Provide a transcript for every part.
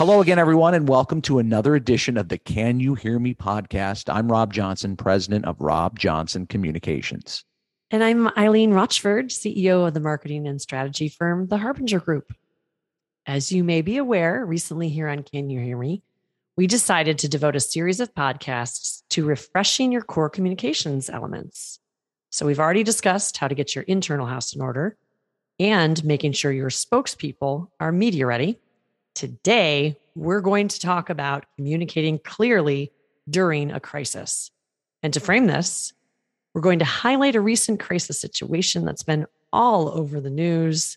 Hello again, everyone, and welcome to another edition of the Can You Hear Me podcast. I'm Rob Johnson, president of Rob Johnson Communications. And I'm Eileen Rochford, CEO of the marketing and strategy firm, The Harbinger Group. As you may be aware, recently here on Can You Hear Me, we decided to devote a series of podcasts to refreshing your core communications elements. So we've already discussed how to get your internal house in order and making sure your spokespeople are media ready. Today, we're going to talk about communicating clearly during a crisis. And to frame this, we're going to highlight a recent crisis situation that's been all over the news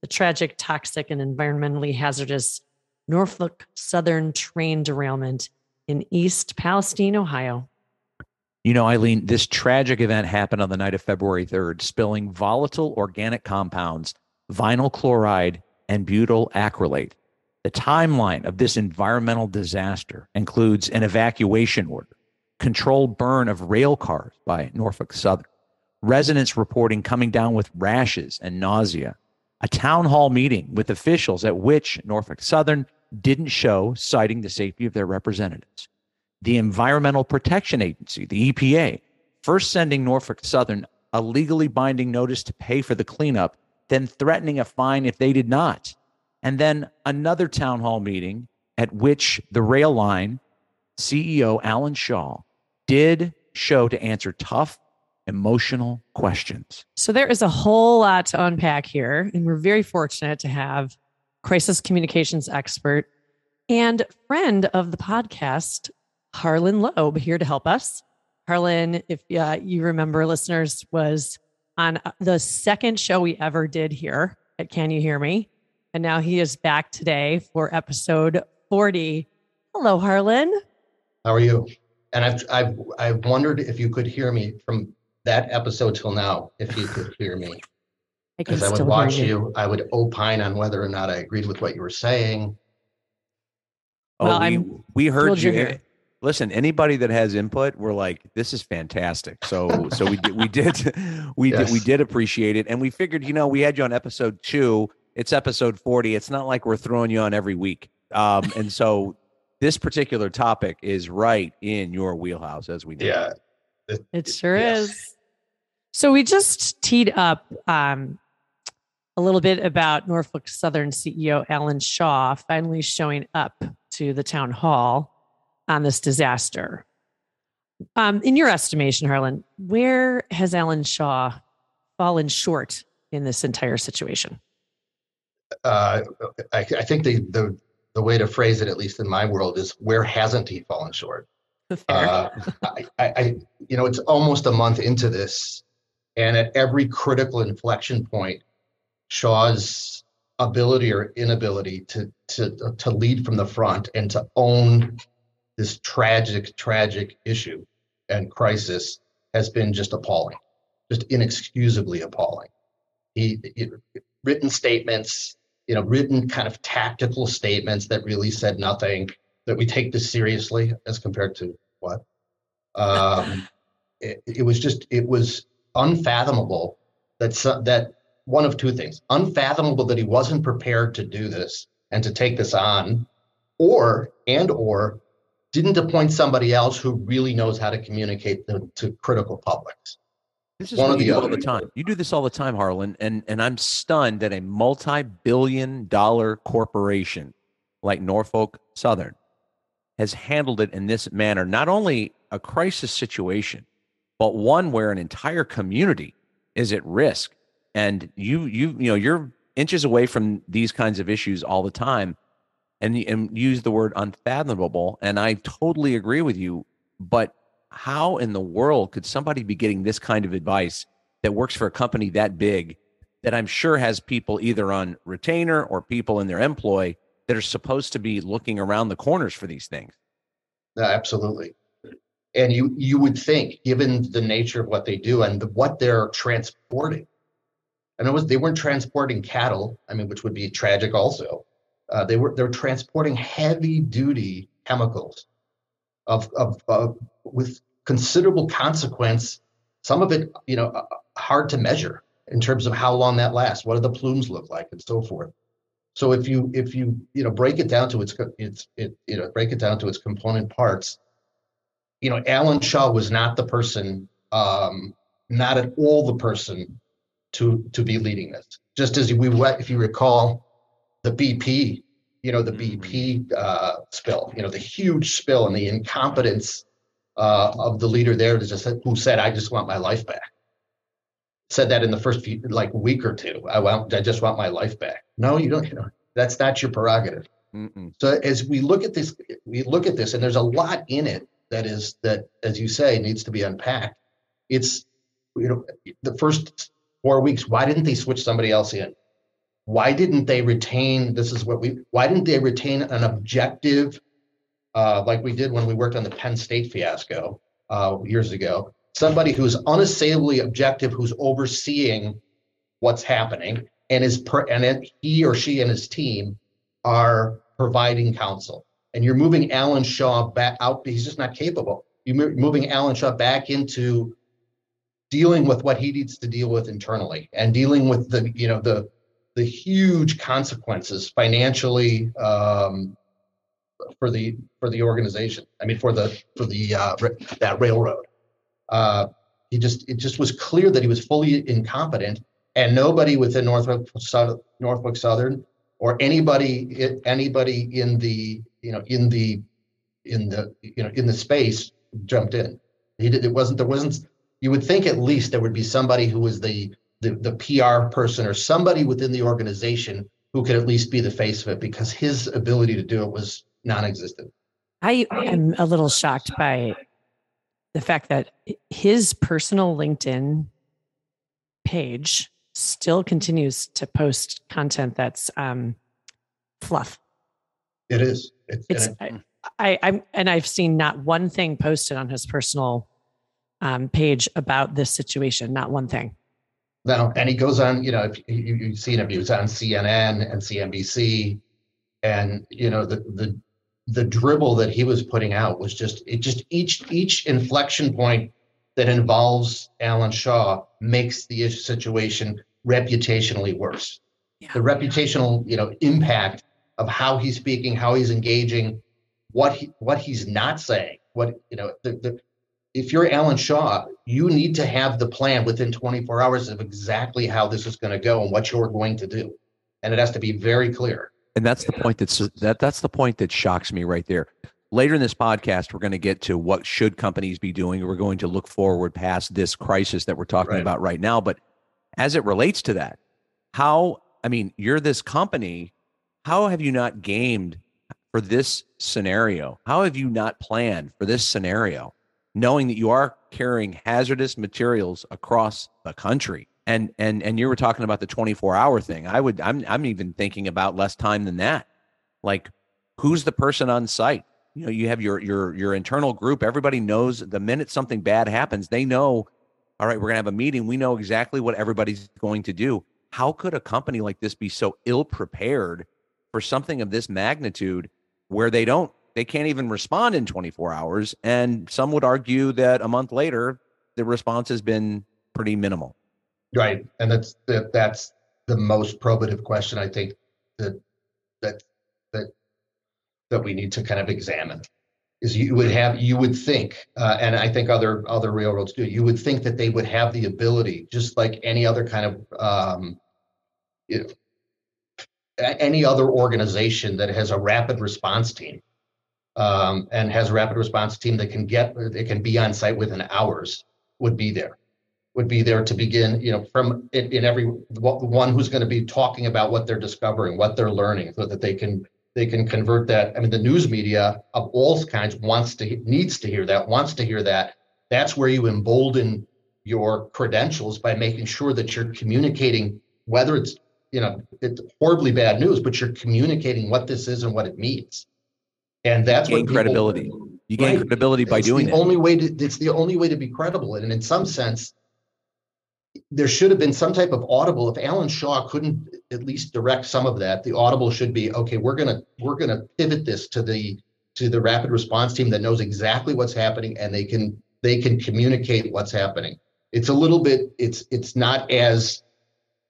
the tragic, toxic, and environmentally hazardous Norfolk Southern train derailment in East Palestine, Ohio. You know, Eileen, this tragic event happened on the night of February 3rd, spilling volatile organic compounds, vinyl chloride, and butyl acrylate. The timeline of this environmental disaster includes an evacuation order, controlled burn of rail cars by Norfolk Southern, residents reporting coming down with rashes and nausea, a town hall meeting with officials at which Norfolk Southern didn't show, citing the safety of their representatives. The Environmental Protection Agency, the EPA, first sending Norfolk Southern a legally binding notice to pay for the cleanup, then threatening a fine if they did not. And then another town hall meeting at which the rail line CEO Alan Shaw did show to answer tough emotional questions. So there is a whole lot to unpack here, and we're very fortunate to have crisis communications expert and friend of the podcast, Harlan Loeb, here to help us. Harlan, if uh, you remember, listeners, was on uh, the second show we ever did here at Can You Hear Me? And now he is back today for episode 40. Hello, Harlan. How are you? And I've, I've, I've wondered if you could hear me from that episode till now, if you could hear me. Because I, I would watch you. you. I would opine on whether or not I agreed with what you were saying. Oh, well, we, we heard you. Listen, anybody that has input, we're like, this is fantastic. So, so we did, we did, we yes. did, we did appreciate it, and we figured, you know, we had you on episode two. It's episode forty. It's not like we're throwing you on every week. Um, and so this particular topic is right in your wheelhouse, as we know. Yeah, it, it sure yes. is. So we just teed up um, a little bit about Norfolk Southern CEO Alan Shaw finally showing up to the town hall on this disaster. Um, in your estimation, Harlan, where has Alan Shaw fallen short in this entire situation? Uh, I, I, think the, the the way to phrase it, at least in my world, is where hasn't he fallen short? Uh, I, I, you know, it's almost a month into this, and at every critical inflection point, Shaw's ability or inability to to to lead from the front and to own this tragic, tragic issue and crisis has been just appalling, just inexcusably appalling. He, he written statements, you know, written kind of tactical statements that really said nothing. That we take this seriously as compared to what? Um, it, it was just it was unfathomable that that one of two things unfathomable that he wasn't prepared to do this and to take this on or and or didn't appoint somebody else who really knows how to communicate to, to critical publics this is one what you do all the time. You do this all the time harlan and and i'm stunned that a multi-billion dollar corporation like norfolk southern has handled it in this manner. Not only a crisis situation but one where an entire community is at risk. And you you you know you're inches away from these kinds of issues all the time and and use the word unfathomable and I totally agree with you but how in the world could somebody be getting this kind of advice that works for a company that big that I'm sure has people either on retainer or people in their employ that are supposed to be looking around the corners for these things. absolutely. And you you would think, given the nature of what they do and the, what they're transporting, and it was they weren't transporting cattle. I mean, which would be tragic also. Uh, they were they're transporting heavy duty chemicals of of uh, with considerable consequence. Some of it, you know, uh, hard to measure in terms of how long that lasts. What do the plumes look like, and so forth. So if you if you you know break it down to its its it you know break it down to its component parts, you know Alan Shaw was not the person, um, not at all the person to to be leading this. Just as we if you recall, the BP, you know the BP mm-hmm. uh, spill, you know the huge spill and the incompetence uh, of the leader there just who said, "I just want my life back." Said that in the first few, like week or two. I want, I just want my life back. No, you don't. You know, that's not your prerogative. Mm-mm. So as we look at this, we look at this, and there's a lot in it that is that, as you say, needs to be unpacked. It's you know the first four weeks. Why didn't they switch somebody else in? Why didn't they retain? This is what we. Why didn't they retain an objective uh, like we did when we worked on the Penn State fiasco uh, years ago. Somebody who's unassailably objective, who's overseeing what's happening, and is per, and it, he or she and his team are providing counsel. And you're moving Alan Shaw back out. He's just not capable. You're moving Alan Shaw back into dealing with what he needs to deal with internally and dealing with the you know the the huge consequences financially um, for the for the organization. I mean, for the for the uh, that railroad. Uh, he just it just was clear that he was fully incompetent, and nobody within Norfolk Norfolk Southern or anybody anybody in the you know in the in the you know in the space jumped in. He did. It wasn't there wasn't. You would think at least there would be somebody who was the the, the PR person or somebody within the organization who could at least be the face of it because his ability to do it was non-existent. I am a little shocked by the fact that his personal LinkedIn page still continues to post content that's um, fluff. It is. It's, it's I, I, I'm, and I've seen not one thing posted on his personal um, page about this situation. Not one thing. No, and he goes on. You know, if you, you've seen him, he was on CNN and CNBC, and you know the the the dribble that he was putting out was just it just each each inflection point that involves Alan Shaw makes the situation reputationally worse. Yeah. The reputational, you know, impact of how he's speaking, how he's engaging, what he what he's not saying, what you know, the, the if you're Alan Shaw, you need to have the plan within 24 hours of exactly how this is going to go and what you're going to do. And it has to be very clear. And that's the point that's that that's the point that shocks me right there. Later in this podcast, we're going to get to what should companies be doing. We're going to look forward past this crisis that we're talking right. about right now. But as it relates to that, how I mean, you're this company. How have you not gamed for this scenario? How have you not planned for this scenario, knowing that you are carrying hazardous materials across the country? and and and you were talking about the 24 hour thing. I would i'm i'm even thinking about less time than that. Like who's the person on site? You know you have your your your internal group. Everybody knows the minute something bad happens they know all right we're to have a meeting. We know exactly what everybody's going to do. How could a company like this be so ill prepared for something of this magnitude where they don't they can't even respond in 24 hours and some would argue that a month later the response has been pretty minimal. Right, and that's that, that's the most probative question I think that that that that we need to kind of examine is you would have you would think uh, and i think other other railroads do you would think that they would have the ability just like any other kind of um, you know, any other organization that has a rapid response team um, and has a rapid response team that can get they can be on site within hours would be there would be there to begin, you know, from in, in every one who's going to be talking about what they're discovering, what they're learning, so that they can they can convert that. I mean, the news media of all kinds wants to needs to hear that, wants to hear that. That's where you embolden your credentials by making sure that you're communicating, whether it's you know it's horribly bad news, but you're communicating what this is and what it means. And that's you gain credibility. You gain right? credibility by it's doing the that. Only way to it's the only way to be credible. And in some sense, there should have been some type of audible. If Alan Shaw couldn't at least direct some of that, the audible should be okay. We're gonna we're gonna pivot this to the to the rapid response team that knows exactly what's happening and they can they can communicate what's happening. It's a little bit it's it's not as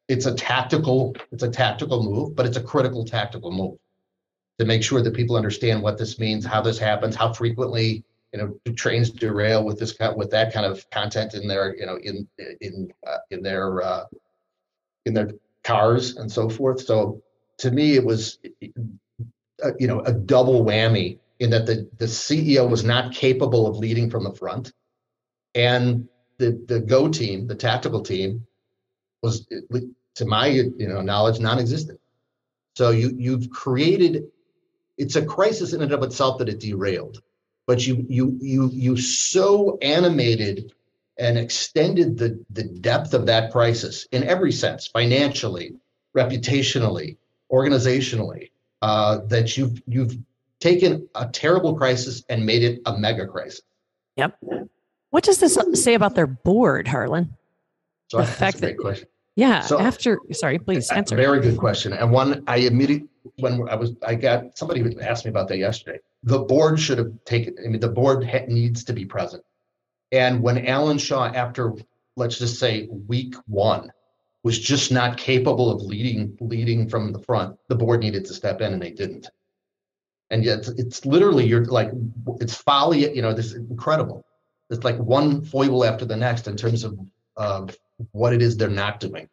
it's a tactical it's a tactical move, but it's a critical tactical move to make sure that people understand what this means, how this happens, how frequently you know trains derail with this with that kind of content in their you know in in uh, in their uh, in their cars and so forth. So to me, it was uh, you know a double whammy in that the the CEO was not capable of leading from the front, and the the go team, the tactical team, was to my you know knowledge non-existent. So you you've created it's a crisis in and of itself that it derailed, but you you you you so animated and extended the the depth of that crisis in every sense, financially, reputationally, organizationally, uh, that you've you've taken a terrible crisis and made it a mega crisis. Yep. What does this say about their board, Harlan? So the fact that, question. Yeah. So, after, sorry, please answer. Very good question. And one I immediately, when I was, I got somebody asked me about that yesterday. The board should have taken, I mean, the board ha- needs to be present. And when Alan Shaw, after let's just say week one, was just not capable of leading leading from the front, the board needed to step in and they didn't. And yet it's, it's literally you're like it's folly, you know, this is incredible. It's like one foible after the next in terms of of what it is they're not doing.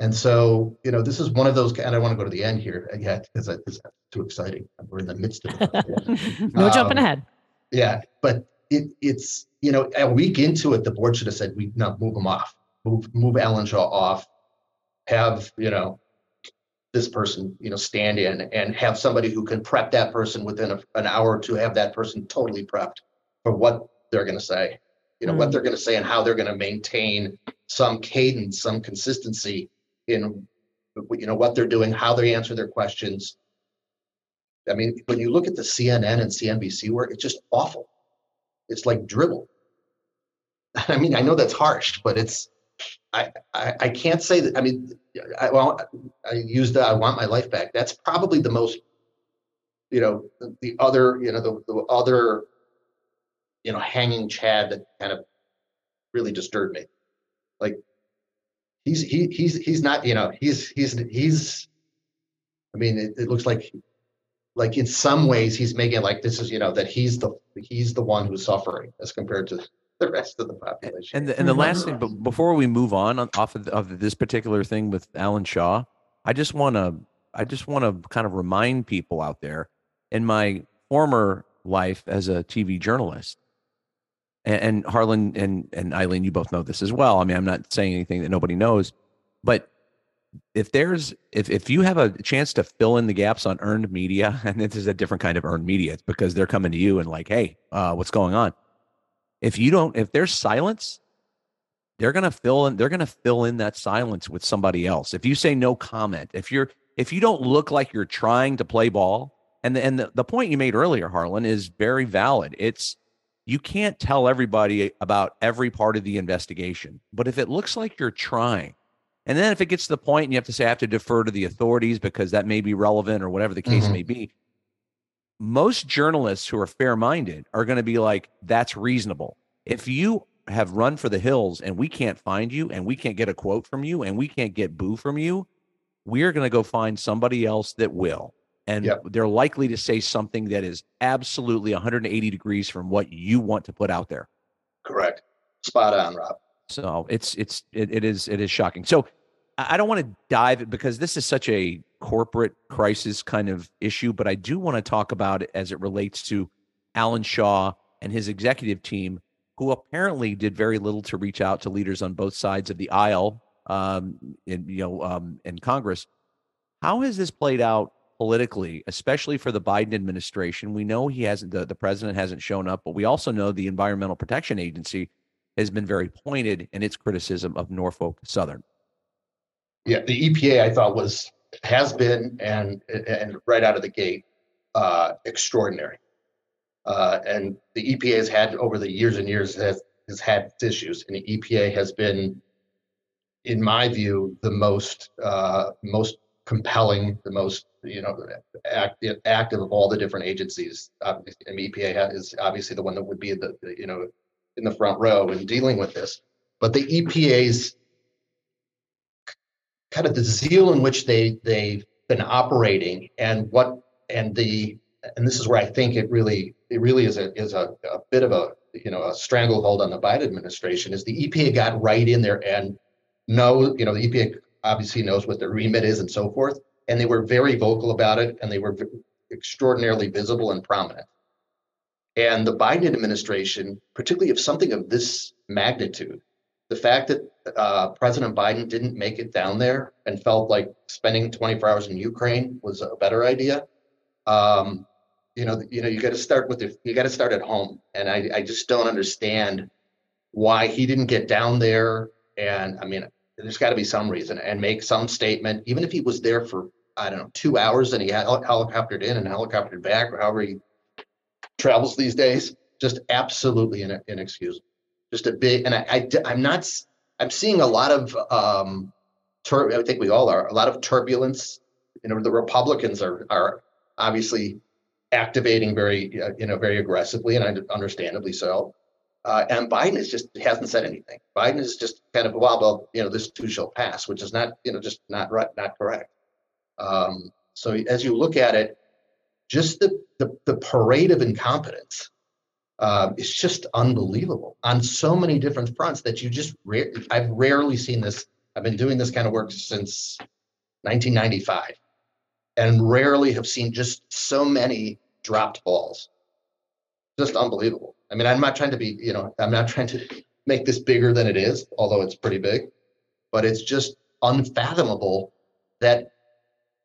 And so, you know, this is one of those, and I want to go to the end here yet because it's too exciting. We're in the midst of it. no um, jumping ahead. Yeah, but it, it's, you know, a week into it, the board should have said, we no, move them off, move, move Alan Shaw off, have, you know, this person, you know, stand in and have somebody who can prep that person within a, an hour to have that person totally prepped for what they're going to say you know, mm. what they're going to say and how they're going to maintain some cadence, some consistency in, you know, what they're doing, how they answer their questions. I mean, when you look at the CNN and CNBC work, it's just awful. It's like dribble. I mean, I know that's harsh, but it's, I, I, I can't say that. I mean, I, well, I used the, I want my life back. That's probably the most, you know, the, the other, you know, the, the other you know, hanging Chad that kind of really disturbed me. Like he's he he's he's not, you know, he's he's he's I mean, it, it looks like like in some ways he's making it like this is, you know, that he's the he's the one who's suffering as compared to the rest of the population. And the, and the mm-hmm. last thing, but before we move on, on off of, of this particular thing with Alan Shaw, I just want to I just want to kind of remind people out there in my former life as a TV journalist, and, and Harlan and and Eileen, you both know this as well. I mean, I'm not saying anything that nobody knows, but if there's if if you have a chance to fill in the gaps on earned media, and this is a different kind of earned media, it's because they're coming to you and like, hey, uh, what's going on? If you don't, if there's silence, they're gonna fill in. They're gonna fill in that silence with somebody else. If you say no comment, if you're if you don't look like you're trying to play ball, and the, and the, the point you made earlier, Harlan, is very valid. It's you can't tell everybody about every part of the investigation. But if it looks like you're trying, and then if it gets to the point and you have to say, I have to defer to the authorities because that may be relevant or whatever the case mm-hmm. may be, most journalists who are fair minded are going to be like, that's reasonable. If you have run for the hills and we can't find you and we can't get a quote from you and we can't get boo from you, we're going to go find somebody else that will and yep. they're likely to say something that is absolutely 180 degrees from what you want to put out there. Correct. Spot on, Rob. So it's it's it, it is it is shocking. So I don't want to dive because this is such a corporate crisis kind of issue, but I do want to talk about it as it relates to Alan Shaw and his executive team, who apparently did very little to reach out to leaders on both sides of the aisle, um, in you know, um, in Congress. How has this played out politically, especially for the Biden administration. We know he hasn't, the, the president hasn't shown up, but we also know the Environmental Protection Agency has been very pointed in its criticism of Norfolk Southern. Yeah, the EPA I thought was has been and and right out of the gate uh, extraordinary. Uh, and the EPA has had over the years and years has has had issues, and the EPA has been, in my view, the most uh, most compelling, the most you know active, active of all the different agencies. Obviously, I EPA is obviously the one that would be the, the you know in the front row in dealing with this. But the EPA's kind of the zeal in which they they've been operating and what and the and this is where I think it really it really is a is a, a bit of a you know a stranglehold on the Biden administration is the EPA got right in there and know you know the EPA obviously knows what their remit is and so forth and they were very vocal about it and they were extraordinarily visible and prominent. And the Biden administration, particularly if something of this magnitude, the fact that uh, President Biden didn't make it down there and felt like spending 24 hours in Ukraine was a better idea. Um, you know, you know, you got to start with the, you got to start at home, and I, I just don't understand why he didn't get down there. And I mean, there's got to be some reason and make some statement, even if he was there for I don't know two hours and he had helicoptered in and helicoptered back, or however he travels these days. Just absolutely inexcusable. Just a big, and I, I I'm not. I'm seeing a lot of um, tur- I think we all are a lot of turbulence. You know, the Republicans are are obviously activating very uh, you know very aggressively and understandably so. Uh, and Biden is just hasn't said anything. Biden is just kind of well, well, you know, this too shall pass, which is not you know just not right, not correct. Um, so as you look at it, just the the, the parade of incompetence uh, is just unbelievable on so many different fronts that you just I've rarely seen this. I've been doing this kind of work since 1995, and rarely have seen just so many dropped balls. Just unbelievable. I mean, I'm not trying to be, you know, I'm not trying to make this bigger than it is, although it's pretty big, but it's just unfathomable that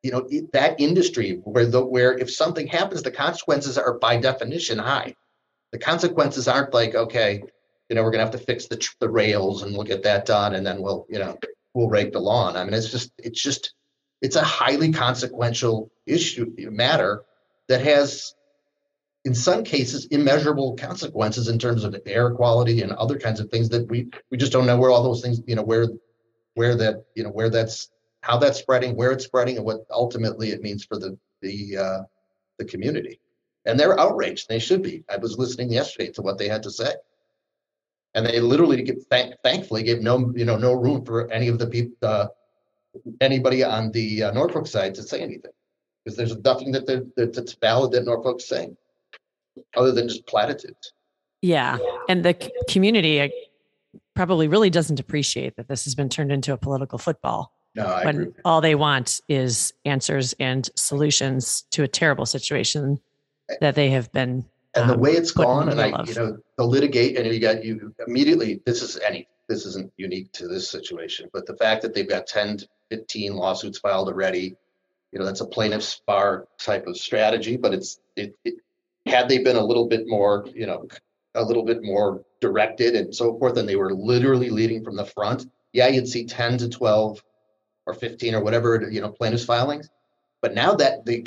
you know that industry where the where if something happens the consequences are by definition high. The consequences aren't like okay you know we're going to have to fix the the rails and we'll get that done and then we'll you know we'll rake the lawn. I mean it's just it's just it's a highly consequential issue matter that has in some cases immeasurable consequences in terms of air quality and other kinds of things that we we just don't know where all those things you know where where that you know where that's how that's spreading, where it's spreading, and what ultimately it means for the the uh, the community. And they're outraged. They should be. I was listening yesterday to what they had to say, and they literally, get, thank, thankfully, gave no you know no room for any of the people, uh, anybody on the uh, Norfolk side to say anything, because there's nothing that that's valid that Norfolk's saying, other than just platitudes. Yeah, and the community uh, probably really doesn't appreciate that this has been turned into a political football. No, I when all they want is answers and solutions to a terrible situation that they have been. And um, the way it's gone, and I, of. you know, the litigate, and you got you immediately. This is any. This isn't unique to this situation, but the fact that they've got 10 15 lawsuits filed already, you know, that's a plaintiff's bar type of strategy. But it's it, it had they been a little bit more, you know, a little bit more directed and so forth, and they were literally leading from the front. Yeah, you'd see 10 to 12 or 15 or whatever, you know, plaintiffs filings. But now that the,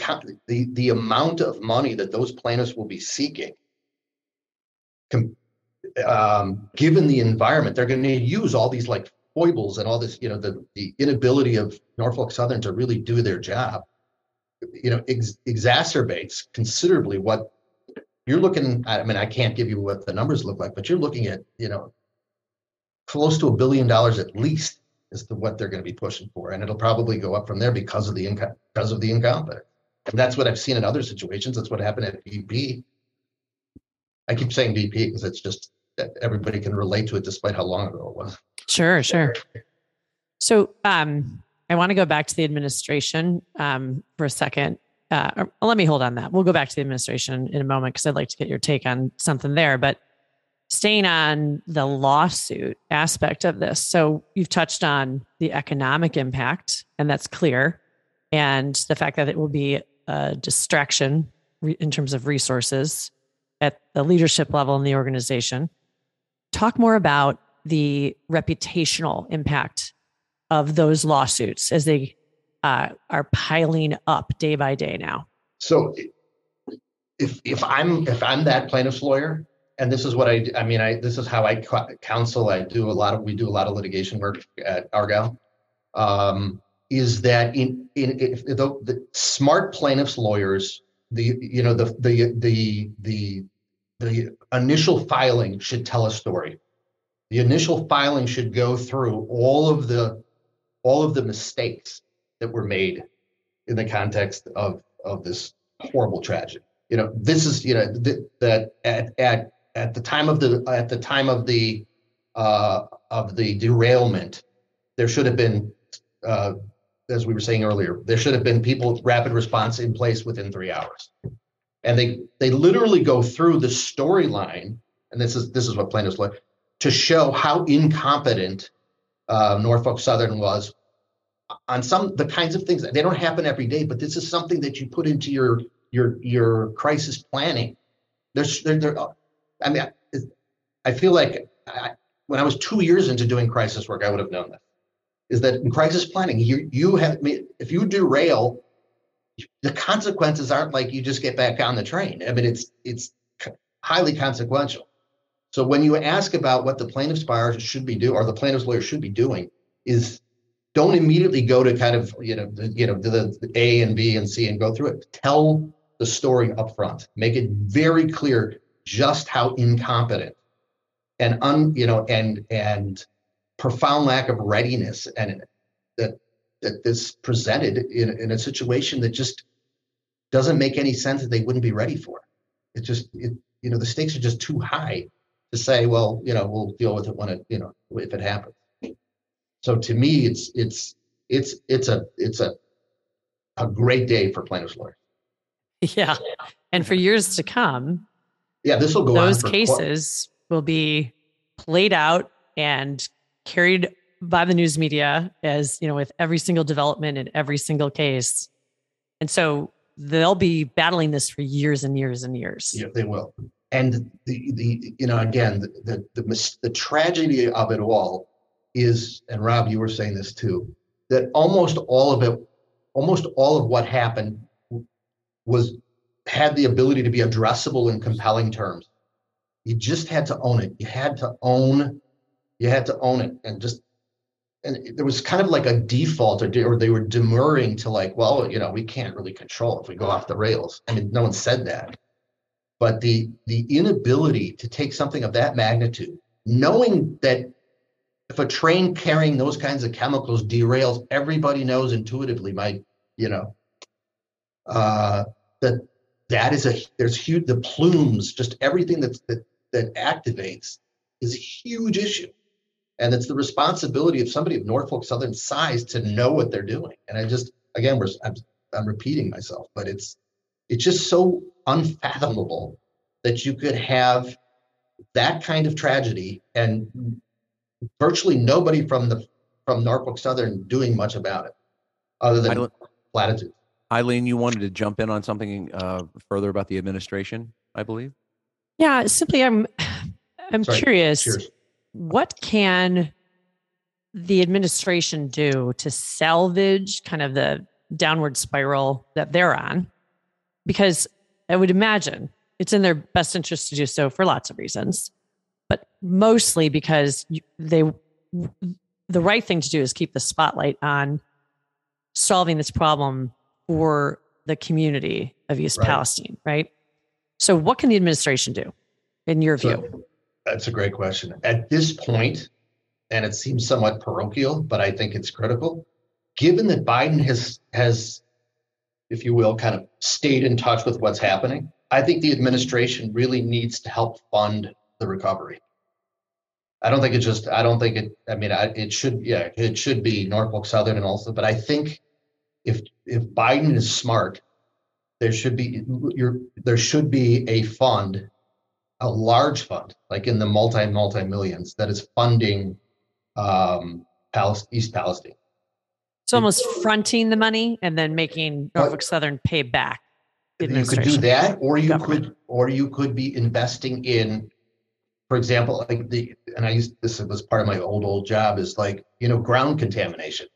the, the amount of money that those plaintiffs will be seeking, um, given the environment, they're going to use all these like foibles and all this, you know, the, the inability of Norfolk Southern to really do their job, you know, ex- exacerbates considerably what you're looking. I mean, I can't give you what the numbers look like, but you're looking at, you know, close to a billion dollars at least is to what they're going to be pushing for, and it'll probably go up from there because of the income because of the incompetence. And that's what I've seen in other situations. That's what happened at BP. I keep saying BP because it's just that everybody can relate to it, despite how long ago it was. Sure, sure. So, um, I want to go back to the administration um, for a second. Uh, let me hold on that. We'll go back to the administration in a moment because I'd like to get your take on something there. But staying on the lawsuit aspect of this. So you've touched on the economic impact, and that's clear, and the fact that it will be a distraction in terms of resources at the leadership level in the organization. Talk more about the reputational impact of those lawsuits as they uh, are piling up day by day now. So, if if I'm if I'm that plaintiff's lawyer, and this is what I, I mean, I, this is how I counsel. I do a lot of, we do a lot of litigation work at Argyle. Um, is that in, in, if the, the smart plaintiffs lawyers, the, you know, the, the, the, the, the initial filing should tell a story. The initial filing should go through all of the, all of the mistakes that were made in the context of of this horrible tragedy. You know, this is you know th- that at at at the time of the at the time of the uh, of the derailment, there should have been, uh, as we were saying earlier, there should have been people rapid response in place within three hours, and they they literally go through the storyline, and this is this is what plaintiffs look to show how incompetent uh, Norfolk Southern was on some the kinds of things they don't happen every day, but this is something that you put into your your your crisis planning. There's there, there uh, I mean, I, I feel like I, when I was two years into doing crisis work, I would have known that. Is that in crisis planning, you you have if you derail, the consequences aren't like you just get back on the train. I mean, it's it's highly consequential. So when you ask about what the plaintiff's bar should be doing, or the plaintiff's lawyer should be doing, is don't immediately go to kind of you know the, you know the A and B and C and go through it. Tell the story up front. Make it very clear just how incompetent and un you know and and profound lack of readiness and that that this presented in, in a situation that just doesn't make any sense that they wouldn't be ready for. It just it you know the stakes are just too high to say well you know we'll deal with it when it you know if it happens. So to me, it's it's it's it's a it's a a great day for plaintiffs lawyers. Yeah, and for years to come. Yeah, this will go. Those cases will be played out and carried by the news media as you know with every single development in every single case, and so they'll be battling this for years and years and years. Yeah, they will. And the the you know again the the the, the tragedy of it all is, and Rob, you were saying this too, that almost all of it, almost all of what happened was had the ability to be addressable in compelling terms. You just had to own it. You had to own, you had to own it and just and there was kind of like a default or, or they were demurring to like well you know we can't really control if we go off the rails i mean no one said that but the the inability to take something of that magnitude knowing that if a train carrying those kinds of chemicals derails, everybody knows intuitively, my, you know, uh, that that is a there's huge the plumes, just everything that's that that activates is a huge issue. And it's the responsibility of somebody of Norfolk Southern size to know what they're doing. And I just again we're I'm, I'm repeating myself, but it's it's just so unfathomable that you could have that kind of tragedy and virtually nobody from the from Norfolk Southern doing much about it, other than Eileen, platitudes. Eileen, you wanted to jump in on something uh, further about the administration, I believe. Yeah, simply, I'm I'm Sorry, curious. Cheers. What can the administration do to salvage kind of the downward spiral that they're on? Because I would imagine it's in their best interest to do so for lots of reasons but mostly because they the right thing to do is keep the spotlight on solving this problem for the community of East right. Palestine, right? So, what can the administration do, in your view? So, that's a great question. At this point, and it seems somewhat parochial, but I think it's critical. Given that Biden has has, if you will, kind of stayed in touch with what's happening, I think the administration really needs to help fund the recovery. I don't think it just. I don't think it. I mean, I, it should. Yeah, it should be Norfolk Southern and also. But I think if if Biden is smart, there should be your, there should be a fund, a large fund, like in the multi multi millions, that is funding um, Palestine, East Palestine. It's almost fronting the money and then making Norfolk Southern pay back. You could do that, or you government. could, or you could be investing in for example, like the and I used this was part of my old old job is like you know ground contamination.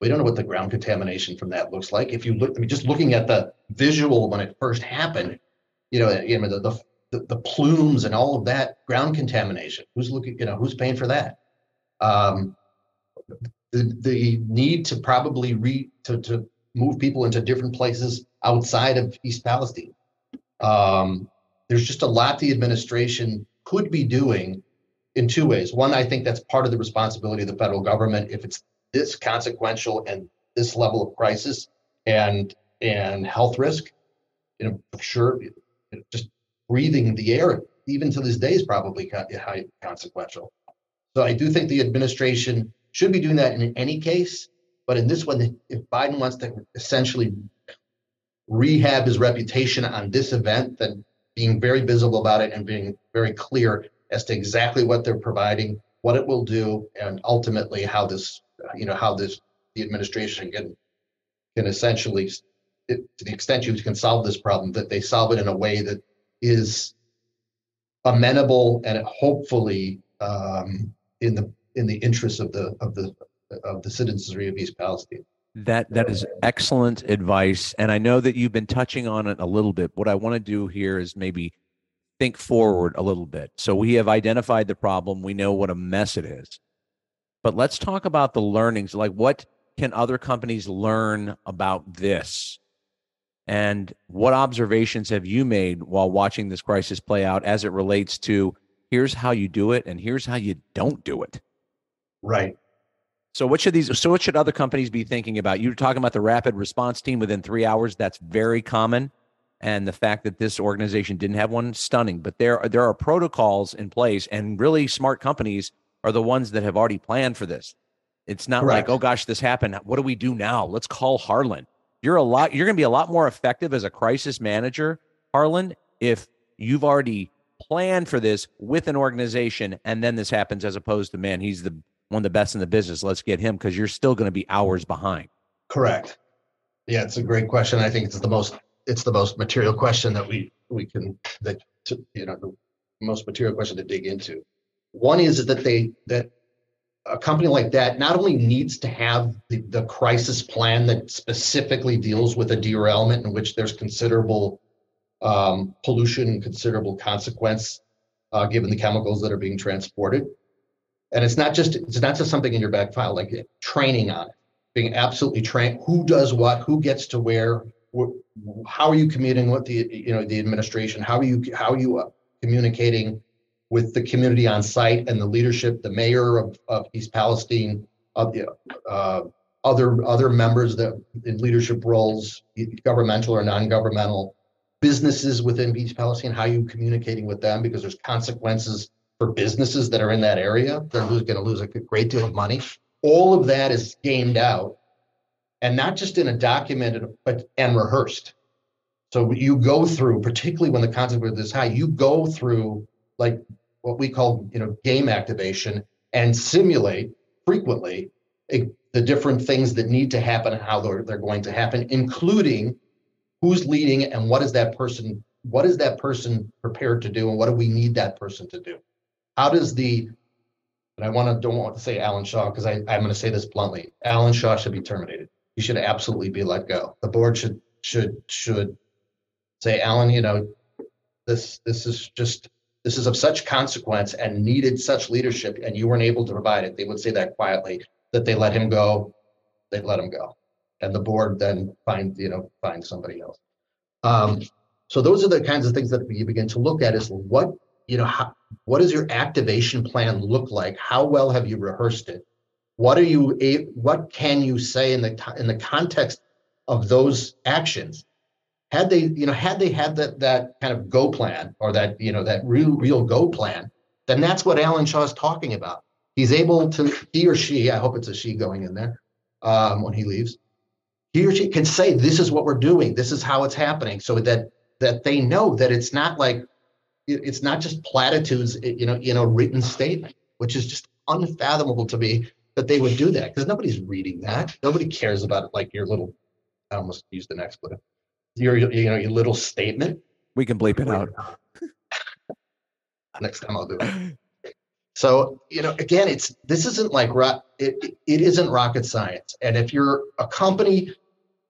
We don't know what the ground contamination from that looks like. If you look, I mean, just looking at the visual when it first happened, you know, you know the the, the plumes and all of that ground contamination. Who's looking? You know, who's paying for that? Um, the the need to probably re to to move people into different places outside of East Palestine. Um, there's just a lot the administration could be doing in two ways. One, I think that's part of the responsibility of the federal government if it's this consequential and this level of crisis and and health risk, you know, sure, just breathing the air, even to this day, is probably high consequential. So I do think the administration should be doing that in any case. But in this one, if Biden wants to essentially rehab his reputation on this event, then being very visible about it and being very clear as to exactly what they're providing, what it will do, and ultimately how this, you know, how this the administration can can essentially, to the extent you can solve this problem, that they solve it in a way that is amenable and hopefully um, in the in the interest of the of the of the citizenry of East Palestine. That that is excellent advice, and I know that you've been touching on it a little bit. What I want to do here is maybe think forward a little bit. So we have identified the problem. We know what a mess it is, but let's talk about the learnings. Like, what can other companies learn about this? And what observations have you made while watching this crisis play out as it relates to here's how you do it and here's how you don't do it? Right. So what should these so what should other companies be thinking about? You're talking about the rapid response team within 3 hours, that's very common. And the fact that this organization didn't have one stunning, but there there are protocols in place and really smart companies are the ones that have already planned for this. It's not Correct. like, oh gosh, this happened. What do we do now? Let's call Harlan. You're a lot you're going to be a lot more effective as a crisis manager, Harlan, if you've already planned for this with an organization and then this happens as opposed to man, he's the one of the best in the business. Let's get him because you're still going to be hours behind. Correct. Yeah, it's a great question. I think it's the most it's the most material question that we we can that you know the most material question to dig into. One is that they that a company like that not only needs to have the, the crisis plan that specifically deals with a derailment in which there's considerable um, pollution and considerable consequence uh, given the chemicals that are being transported, and it's not just it's not just something in your back file like training on it being absolutely trained who does what who gets to where how are you communicating with the you know the administration? How are you how are you uh, communicating with the community on site and the leadership the mayor of, of east palestine of the uh, other other members that in leadership roles governmental or non-governmental businesses within east palestine how are you communicating with them? Because there's consequences for businesses that are in that area. They're going to lose a great deal of money. All of that is gamed out and not just in a documented but and rehearsed. So you go through, particularly when the consequence is high, you go through like what we call you know game activation and simulate frequently a, the different things that need to happen and how they're, they're going to happen, including who's leading and what is that person what is that person prepared to do and what do we need that person to do how does the and I want to don't want to say Alan Shaw because I I'm going to say this bluntly. Alan Shaw should be terminated. He should absolutely be let go. The board should should should say, Alan, you know, this this is just this is of such consequence and needed such leadership, and you weren't able to provide it. They would say that quietly that they let him go. They'd let him go, and the board then find you know find somebody else. Um, so those are the kinds of things that we begin to look at is what you know, how, what does your activation plan look like? How well have you rehearsed it? What are you? What can you say in the in the context of those actions? Had they, you know, had they had that that kind of go plan or that you know that real real go plan, then that's what Alan Shaw is talking about. He's able to, he or she, I hope it's a she going in there um, when he leaves. He or she can say, "This is what we're doing. This is how it's happening," so that that they know that it's not like it's not just platitudes, you know, in a written statement, which is just unfathomable to me that they would do that because nobody's reading that. Nobody cares about it like your little. I almost used an expletive. Your, you know, your little statement. We can bleep it out. Next time I'll do it. So you know, again, it's this isn't like it, it isn't rocket science. And if you're a company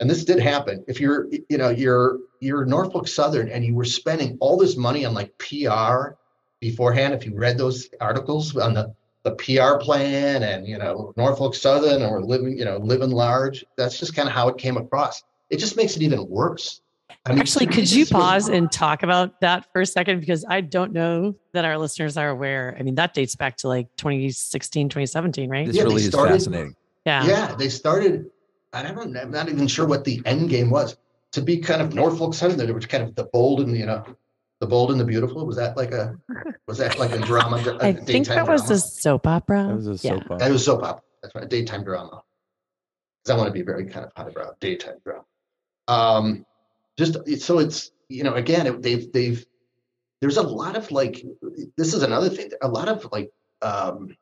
and this did happen if you're you know you're you're norfolk southern and you were spending all this money on like pr beforehand if you read those articles on the the pr plan and you know norfolk southern or living you know living large that's just kind of how it came across it just makes it even worse I mean, Actually, could you pause and talk about that for a second? Because I don't know that our listeners are aware. I mean, that dates back to like 2016, 2017, right? This yeah, really is fascinating Yeah. Yeah. They started, I don't, I'm not even sure what the end game was to be kind of Norfolk Southern. There was kind of the bold and, you know, the Bold and the Beautiful. Was that like a was that like a drama? A I think that was a soap opera. That was a soap yeah. opera. That was soap opera. That's right, a daytime drama. Because I want to be very kind of hot highbrow daytime drama. Um, just so it's you know again they've they've there's a lot of like this is another thing a lot of like um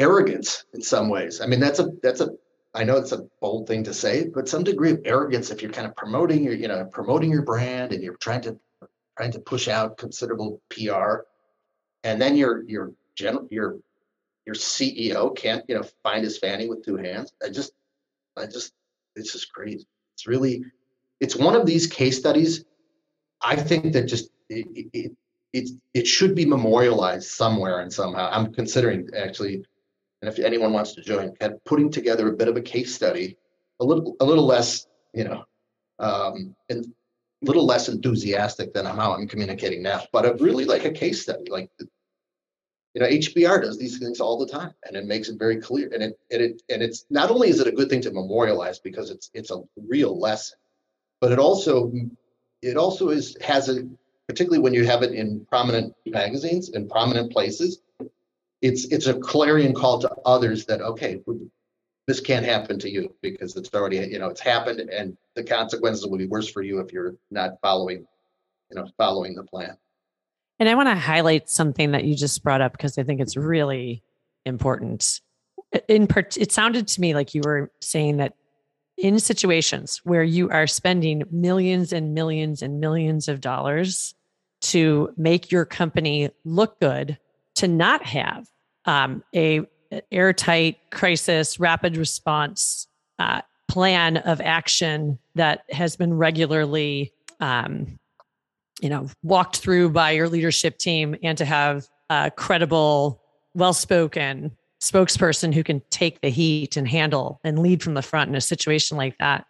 arrogance in some ways. I mean that's a that's a I know it's a bold thing to say, but some degree of arrogance if you're kind of promoting your, you know, promoting your brand and you're trying to trying to push out considerable PR, and then your your general your your CEO can't you know find his fanny with two hands. I just I just it's just crazy. It's really it's one of these case studies. I think that just it it it, it should be memorialized somewhere and somehow. I'm considering actually, and if anyone wants to join, at putting together a bit of a case study, a little a little less you know um, and little less enthusiastic than how I'm communicating now, but a really like a case study. Like, you know, HBR does these things all the time, and it makes it very clear. And it and it and it's not only is it a good thing to memorialize because it's it's a real lesson, but it also it also is has a particularly when you have it in prominent magazines in prominent places. It's it's a clarion call to others that okay, this can't happen to you because it's already you know it's happened and the consequences will be worse for you if you're not following you know following the plan. And i want to highlight something that you just brought up because i think it's really important. In part it sounded to me like you were saying that in situations where you are spending millions and millions and millions of dollars to make your company look good to not have um, a airtight crisis rapid response uh, plan of action that has been regularly um, you know walked through by your leadership team and to have a credible well-spoken spokesperson who can take the heat and handle and lead from the front in a situation like that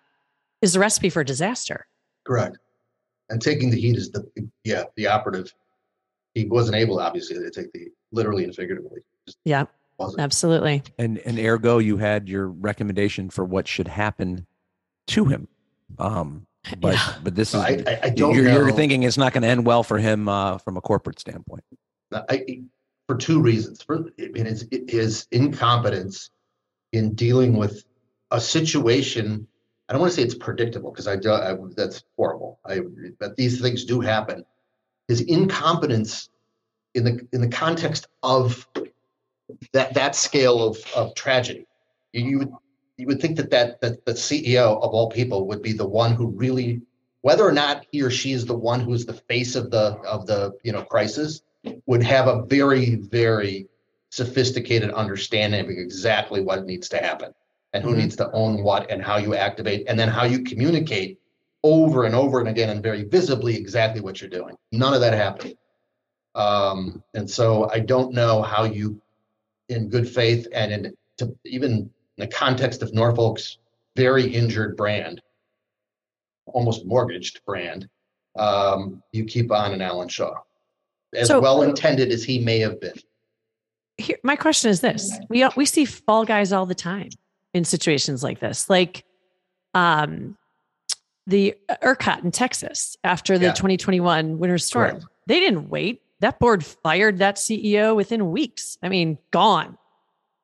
is a recipe for disaster. Correct. And taking the heat is the yeah the operative he wasn't able obviously to take the literally and figuratively Just yeah Absolutely. And and ergo, you had your recommendation for what should happen to him. Um, but yeah. but this is I, I, I don't you're, you're, thinking it's not going to end well for him uh, from a corporate standpoint. I, for two reasons. For I mean, his, his incompetence in dealing with a situation. I don't want to say it's predictable because I, I that's horrible. I but these things do happen. His incompetence in the in the context of that that scale of, of tragedy. You, you would you would think that, that that the CEO of all people would be the one who really, whether or not he or she is the one who is the face of the of the you know crisis, would have a very very sophisticated understanding of exactly what needs to happen and who mm-hmm. needs to own what and how you activate and then how you communicate over and over and again and very visibly exactly what you're doing. None of that happened. Um, and so I don't know how you in good faith and in to even in the context of Norfolk's very injured brand, almost mortgaged brand, um, you keep on an Alan Shaw, as so, well intended as he may have been. Here, my question is this: we we see fall guys all the time in situations like this, like um, the ERCOT in Texas after the yeah. 2021 winter storm. Correct. They didn't wait that board fired that CEO within weeks. I mean, gone.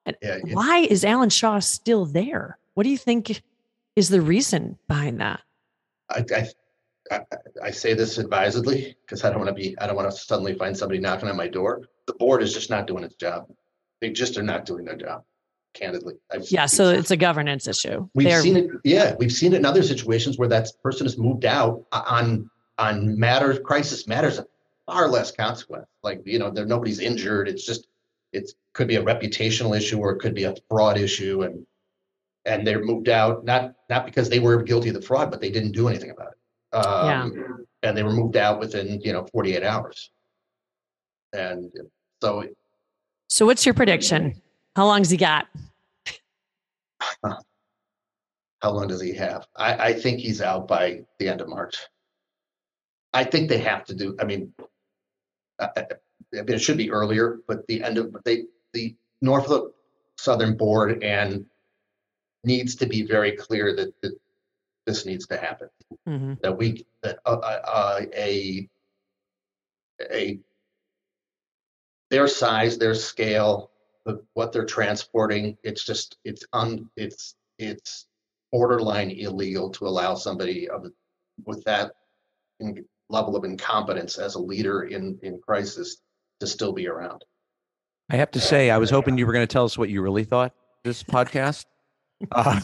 And yeah, yeah. why is Alan Shaw still there? What do you think is the reason behind that? I, I, I, I say this advisedly because I don't want to be, I don't want to suddenly find somebody knocking on my door. The board is just not doing its job. They just are not doing their job, candidly. I've, yeah, so it's a governance issue. We've They're, seen it. Yeah, we've seen it in other situations where that person has moved out on on matters, crisis matters of far less consequence. Like, you know, there nobody's injured. It's just it could be a reputational issue or it could be a fraud issue and and they're moved out not not because they were guilty of the fraud, but they didn't do anything about it. Um, yeah. and they were moved out within, you know, 48 hours. And so So what's your prediction? How long's he got? How long does he have? I, I think he's out by the end of March. I think they have to do. I mean, I, mean, it should be earlier, but the end of they the Norfolk Southern Board and needs to be very clear that, that this needs to happen. Mhm. That we that uh, uh, uh, a a their size, their scale, the, what they're transporting, it's just it's un it's it's borderline illegal to allow somebody of with that in, level of incompetence as a leader in in crisis to still be around. I have to say, I was hoping you were going to tell us what you really thought this podcast. Uh,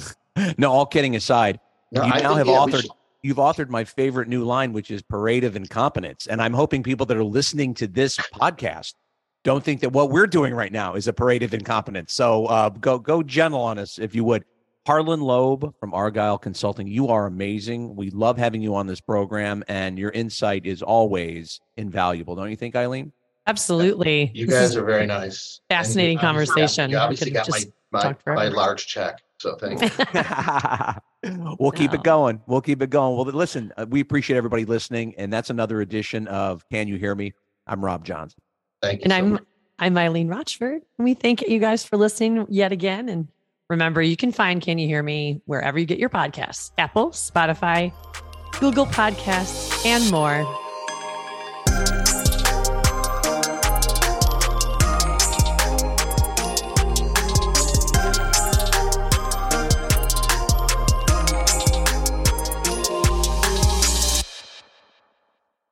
no, all kidding aside, No, you I now think, have yeah, authored. You've authored my favorite new line, which is "parade of incompetence," and I'm hoping people that are listening to this podcast don't think that what we're doing right now is a parade of incompetence. So uh, go go gentle on us, if you would. Harlan Loeb from Argyle Consulting, you are amazing. We love having you on this program, and your insight is always invaluable, don't you think, Eileen? Absolutely. You guys are very nice. And you fascinating obviously got- conversation. You obviously got my, just my, talked my large check. So thank you. we'll keep No. it going. We'll keep it going. Well, listen, uh, we appreciate everybody listening, and that's another edition of Can You Hear Me? I'm Rob Johnson. Thank you. And so I'm much. I'm Eileen Rochford. And we thank you guys for listening yet again. And remember, you can find Can You Hear Me wherever you get your podcasts Apple, Spotify, Google Podcasts, and more.